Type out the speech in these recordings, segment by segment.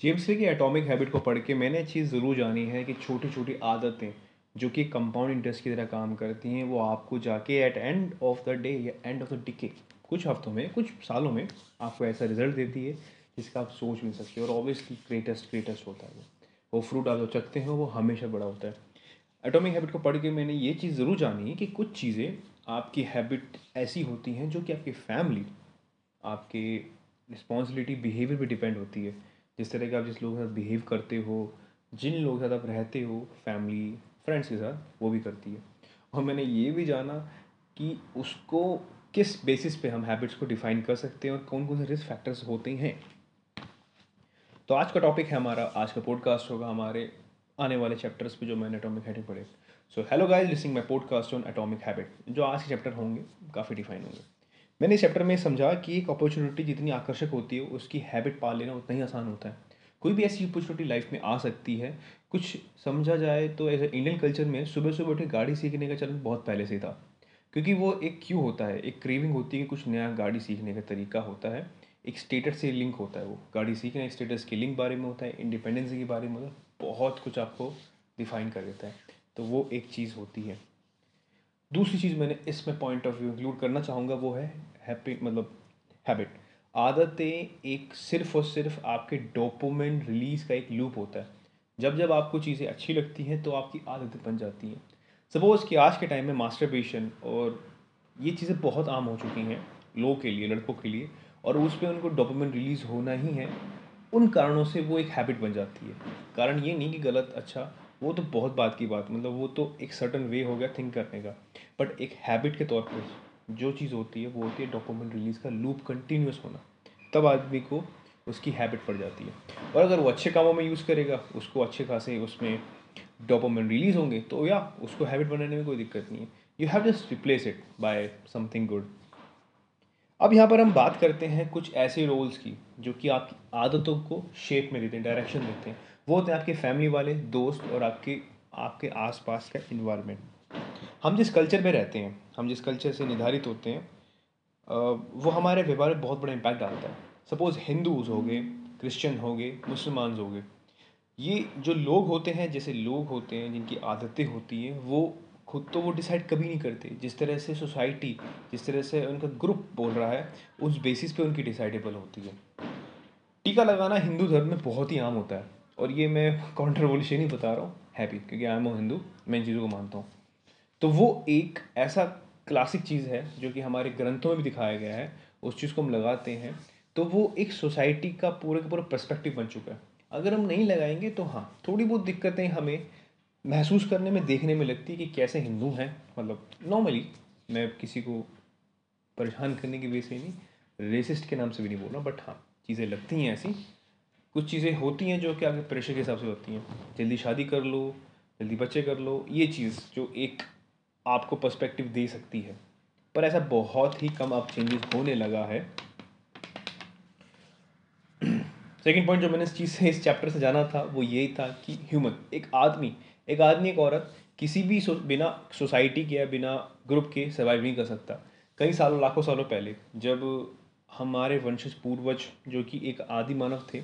James Clear की atomic habit को पढ़ के मैंने चीज़ ज़रूर जानी है कि छोटी छोटी आदतें जो कि कंपाउंड इंटरेस्ट की तरह काम करती हैं, वो आपको जाके at end of the day या एंड ऑफ़ द डिके कुछ हफ्तों में, कुछ सालों में आपको ऐसा रिज़ल्ट देती है जिसका आप सोच नहीं सकते और ऑब्वियसली ग्रेटेस्ट ग्रेटेस्ट होता है वो। वो फ्रूट आप जो चखते हैं, वो हमेशा बड़ा होता है। एटॉमिक हैबिट को पढ़ के मैंने ये चीज़ ज़रूर जानी है कि कुछ चीज़ें आपकी हैबिट ऐसी होती हैं जो कि आपकी फैमिली आपके रिस्पॉन्सिबिलिटी बिहेवियर पर डिपेंड होती है। जिस तरह के आप जिस लोगों के साथ बिहेव करते हो, जिन लोगों के साथ आप रहते हो फैमिली फ्रेंड्स के साथ, वो भी करती है। और मैंने ये भी जाना कि उसको किस बेसिस पे हम हैबिट्स को डिफाइन कर सकते हैं और कौन कौन से रिस्क फैक्टर्स होते हैं। तो आज का टॉपिक है हमारा, आज का पॉडकास्ट होगा हमारे आने वाले चैप्टर्स पे जो मैंने एटॉमिक हैबिट पढ़े। So hello guys listening my podcast on atomic habit जो आज के चैप्टर होंगे, काफ़ी डिफाइन होंगे। मैंने इस चैप्टर में समझा कि एक अपॉर्चुनिटी जितनी आकर्षक होती है, उसकी हैबिट पाल लेना उतना ही आसान होता है। कोई भी ऐसी अपॉर्चुनिटी लाइफ में आ सकती है। कुछ समझा जाए तो एज इंडियन कल्चर में सुबह सुबह उठे गाड़ी सीखने का चलन बहुत पहले से था। क्योंकि वो एक क्यों होता है? एक क्रेविंग होती है कुछ नया गाड़ी सीखने का तरीका होता है। एक स्टेटस से लिंक होता है वो। गाड़ी सीखना स्टेटस के लिंक बारे में होता है इंडिपेंडेंस के बारे में होता है। बहुत कुछ आपको डिफाइन कर देता है। तो वो एक चीज़ होती है। दूसरी चीज़ मैंने इसमें पॉइंट ऑफ़ व्यू इंक्लूड करना चाहूँगा वो है हैप्पी मतलब हैबिट आदतें एक सिर्फ़ और सिर्फ़ आपके डोपोमेंट रिलीज़ का एक लूप होता है। जब जब आपको चीज़ें अच्छी लगती हैं तो आपकी आदतें बन जाती हैं। सपोज़ कि आज के टाइम में मास्टरबेशन और ये चीज़ें बहुत आम हो चुकी हैं लोगों के लिए, लड़कों के लिए, और उस पर उनको डोपोमेंट रिलीज़ होना ही है, उन कारणों से वो एक हैबिट बन जाती है। कारण ये नहीं कि गलत अच्छा वो तो बहुत बात की बात मतलब वो तो एक सर्टन वे हो गया थिंक करने का। बट एक हैबिट के तौर पर जो चीज़ होती है, वो होती है डॉक्यूमेंट रिलीज़ का लूप कंटिन्यूस होना। तब आदमी को उसकी हैबिट पड़ जाती है। और अगर वो अच्छे कामों में यूज़ करेगा, उसको अच्छे खासे उसमें डॉक्यूमेंट रिलीज़ होंगे तो या उसको हैबिट बनाने में कोई दिक्कत नहीं है। You have just replace it by something good अब यहाँ पर हम बात करते हैं कुछ ऐसे रोल्स की, जो कि आपकी आदतों को शेप में देते हैं डायरेक्शन देते हैं। वो होते हैं आपके फैमिली वाले, दोस्त और आपके आपके आसपास का इन्वायरमेंट हम जिस कल्चर में रहते हैं हम जिस कल्चर से निर्धारित होते हैं वो हमारे व्यवहार में बहुत बड़ा इम्पैक्ट डालता है। सपोज़ हिंदूज़ हो गए क्रिश्चन हो गए मुसलमान हो गए। ये जो लोग होते हैं, जैसे लोग होते हैं, जिनकी आदतें होती हैं, वो खुद तो वो डिसाइड कभी नहीं करते। जिस तरह से सोसाइटी जिस तरह से उनका ग्रुप बोल रहा है, उस बेसिस पे उनकी डिसाइडेबल होती है। टीका लगाना हिंदू धर्म में बहुत ही आम होता है। और ये मैं कॉन्ट्रोवर्शियल नहीं बता रहा हूँ हैप्पी क्योंकि आई एम ओ हिंदू मैं इन चीज़ों को मानता हूँ। तो वो एक ऐसा क्लासिक चीज़ है, जो कि हमारे ग्रंथों में भी दिखाया गया है, उस चीज़ को हम लगाते हैं तो वो एक सोसाइटी का पूरे का पूरा पर्सपेक्टिव बन चुका है। अगर हम नहीं लगाएँगे तो हाँ थोड़ी बहुत दिक्कतें हमें महसूस करने में, देखने में लगती है कि कैसे हिंदू हैं मतलब नॉर्मली मैं किसी को परेशान करने की वजह से नहीं रेसिस्ट के नाम से भी नहीं बोल रहा बट हाँ चीज़ें लगती हैं ऐसी। कुछ चीज़ें होती हैं जो कि आगे प्रेशर के हिसाब से होती हैं। जल्दी शादी कर लो, जल्दी बच्चे कर लो, ये चीज़ जो एक आपको पर्सपेक्टिव दे सकती है। पर ऐसा बहुत ही कम अब चेंजेस होने लगा है। सेकेंड पॉइंट जो मैंने इस चीज़ से इस चैप्टर से जाना था वो यही था कि ह्यूमन एक आदमी एक आदमी एक औरत किसी भी सो, बिना सोसाइटी के या बिना ग्रुप के सर्वाइव नहीं कर सकता। कई सालों लाखों सालों पहले जब हमारे वंशज पूर्वज जो कि एक आदि मानव थे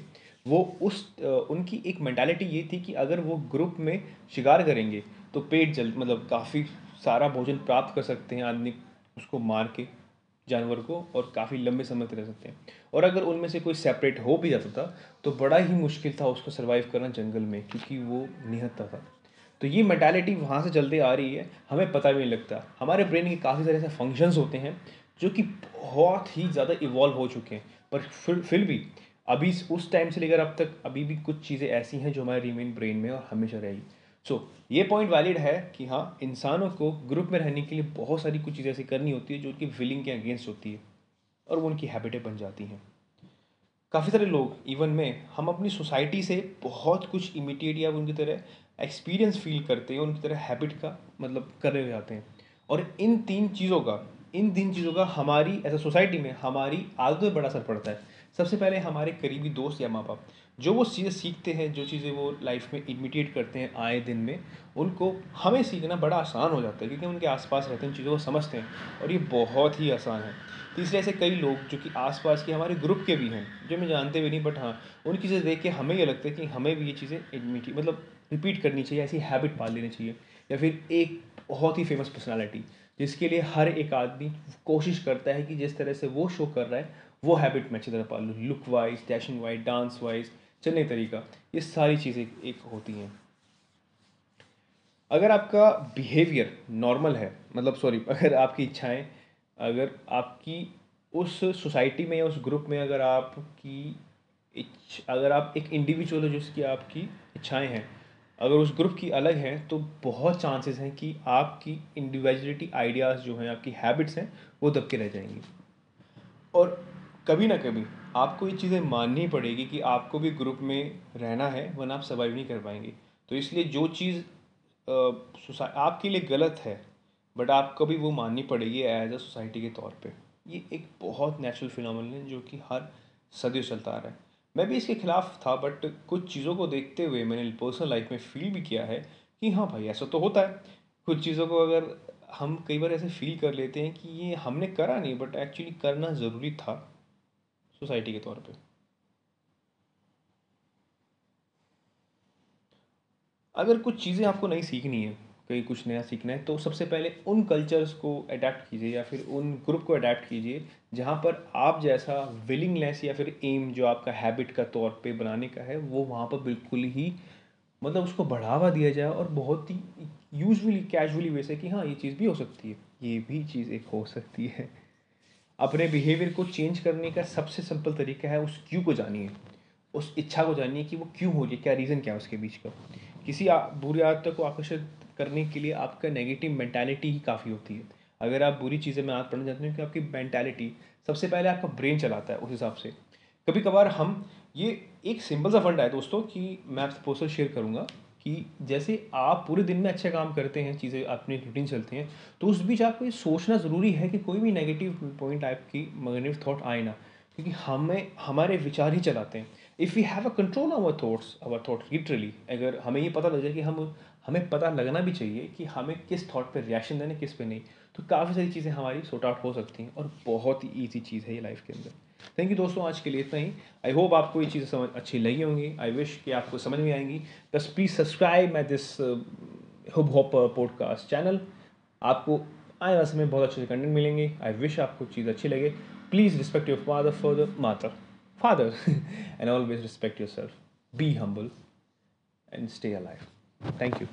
वो उस उनकी एक मैंटालिटी ये थी कि अगर वो ग्रुप में शिकार करेंगे तो पेट जल मतलब काफ़ी सारा भोजन प्राप्त कर सकते हैं आदमी उसको मार के, जानवर को, और काफ़ी लंबे समय तक रह सकते हैं। और अगर उनमें से कोई सेपरेट हो भी जाता था तो बड़ा ही मुश्किल था उसको सर्वाइव करना जंगल में, क्योंकि वो निहत्ता था। तो ये मैंटालिटी वहाँ से चलते आ रही है, हमें पता भी नहीं लगता। हमारे ब्रेन के काफ़ी सारे ऐसे फ़ंक्शंस होते हैं, जो कि बहुत ही ज़्यादा इवॉल्व हो चुके हैं। पर फिर फिर भी, अभी उस टाइम से लेकर अब तक, अभी भी कुछ चीज़ें ऐसी हैं जो हमारे रिमेन ब्रेन में और हमेशा रहेगी। सो ये पॉइंट वैलिड है कि हाँ इंसानों को ग्रुप में रहने के लिए बहुत सारी कुछ चीज़ें ऐसी करनी होती है जो उनकी फीलिंग के अगेंस्ट होती है और वो उनकी हैबिटें बन जाती हैं। काफ़ी सारे लोग इवन में, हम अपनी सोसाइटी से बहुत कुछ इमिटेट या उनकी तरह एक्सपीरियंस फील करते हैं, उनकी तरह हैबिट का मतलब कर रहे जाते हैं। और इन तीन चीज़ों का, इन तीन चीज़ों का हमारी एज अ सोसाइटी में हमारी आदतों में बड़ा असर पड़ता है। सबसे पहले हमारे करीबी दोस्त या माँ बाप जो वो चीज़ें सीखते हैं, जो चीज़ें वो लाइफ में इमिटेट करते हैं आए दिन में, उनको हमें सीखना बड़ा आसान हो जाता है, क्योंकि उनके आसपास रहते हैं चीज़ों को समझते हैं, और ये बहुत ही आसान है। तीसरे ऐसे कई लोग, जो कि आसपास के हमारे ग्रुप के भी हैं, जो हमें जानते भी नहीं बट हाँ उनकी चीज़ें देख के हमें ये लगता है कि हमें भी ये चीज़ें इमिटी मतलब रिपीट करनी चाहिए, ऐसी हैबिट पाल लेनी चाहिए, या फिर एक बहुत ही फ़ेमस पर्सनैलिटी जिसके लिए हर एक आदमी कोशिश करता है कि जिस तरह से वो शो कर रहा है वो हैबिट मैं अच्छी तरह पाल लूँ look wise dashing wise dance wise चलने तरीका, ये सारी चीज़ें एक होती हैं। अगर आपका बिहेवियर नॉर्मल है मतलब सॉरी अगर आपकी इच्छाएँ, अगर आपकी उस सोसाइटी में या उस ग्रुप में अगर आपकी अगर आप एक इंडिविजुअल हो जिसकी आपकी इच्छाएँ हैं, अगर उस ग्रुप की अलग हैं तो बहुत चांसेस हैं कि आपकी इंडिविजुअलिटी आइडियाज़ जो हैं, आपकी हैबिट्स हैं, वो दब के रह जाएँगी। और कभी ना कभी आपको ये चीज़ें माननी पड़ेगी कि आपको भी ग्रुप में रहना है, वरना आप सर्वाइव नहीं कर पाएँगे। तो इसलिए जो चीज़ आपके लिए गलत है बट आपको भी वो माननी पड़ेगी एज अ सोसाइटी के तौर पे। ये एक बहुत नेचुरल फिनोमिन है जो कि हर सदियों चलता आ रहा है। मैं भी इसके खिलाफ था बट कुछ चीज़ों को देखते हुए मैंने पर्सनल लाइफ में फील भी किया है कि हाँ भाई, ऐसा तो होता है। कुछ चीज़ों को अगर हम कई बार ऐसे फील कर लेते हैं कि ये हमने करा नहीं बट एक्चुअली करना ज़रूरी था। सोसाइटी के तौर पे। अगर कुछ चीज़ें आपको नहीं सीखनी है, कहीं कुछ नया सीखना है तो सबसे पहले उन कल्चर्स को अडेप्ट कीजिए या फिर उन ग्रुप को अडेप्ट कीजिए जहाँ पर आप जैसा विलिंगनेस या फिर एम जो आपका हैबिट का तौर पे बनाने का है, वो वहाँ पर बिल्कुल ही मतलब उसको बढ़ावा दिया जाए और बहुत ही यूजली कैजुअली वैसे कि हाँ ये चीज़ भी हो सकती है, ये भी चीज़ एक हो सकती है। अपने बिहेवियर को चेंज करने का सबसे सिंपल तरीका है उस क्यों को जानिए। उस इच्छा को जानिए कि वो क्यों हो रही है, क्या रीज़न क्या है उसके बीच का। किसी बुरी आदत को आकर्षित करने के लिए आपका नेगेटिव मैंटेलिटी ही काफ़ी होती है। अगर आप बुरी चीज़ें में आदत पढ़ना चाहते हैं कि आपकी मैंटेलिटी सबसे पहले आपका ब्रेन चलाता है उस हिसाब से। कभी कभार हम, ये एक सिंपल सा फंड है दोस्तों कि मैं आपसे पोस्टर शेयर करूँगा। कि जैसे आप पूरे दिन में अच्छे काम करते हैं, चीज़ें, अपनी रूटीन चलती हैं तो उस बीच आपको ये सोचना ज़रूरी है कि कोई भी नेगेटिव पॉइंट आपकी नेगेटिव थाट आए ना, क्योंकि हमें, हमारे विचार ही चलाते हैं। If you have a control our thoughts our thought literally अगर हमें ये पता लग जाए कि हम, हमें पता लगना भी चाहिए कि हमें किस थॉट पे रिएक्शन देना, किस पे नहीं तो काफ़ी सारी चीज़ें हमारी सॉर्ट आउट हो सकती हैं और बहुत ही ईजी चीज़ है ये लाइफ के अंदर। थैंक यू दोस्तों, आज के लिए इतना ही। आई होप आपको ये चीज़ें समझ, अच्छी लगी होंगी। आई विश कि आपको समझ में आएँगी। बस please subscribe my this hub hop podcast channel आपको आने वाले समय बहुत अच्छे कंटेंट मिलेंगे। आई विश आपको चीज़ अच्छी लगे। Please respect your father for mother father and always respect yourself be humble and stay alive thank you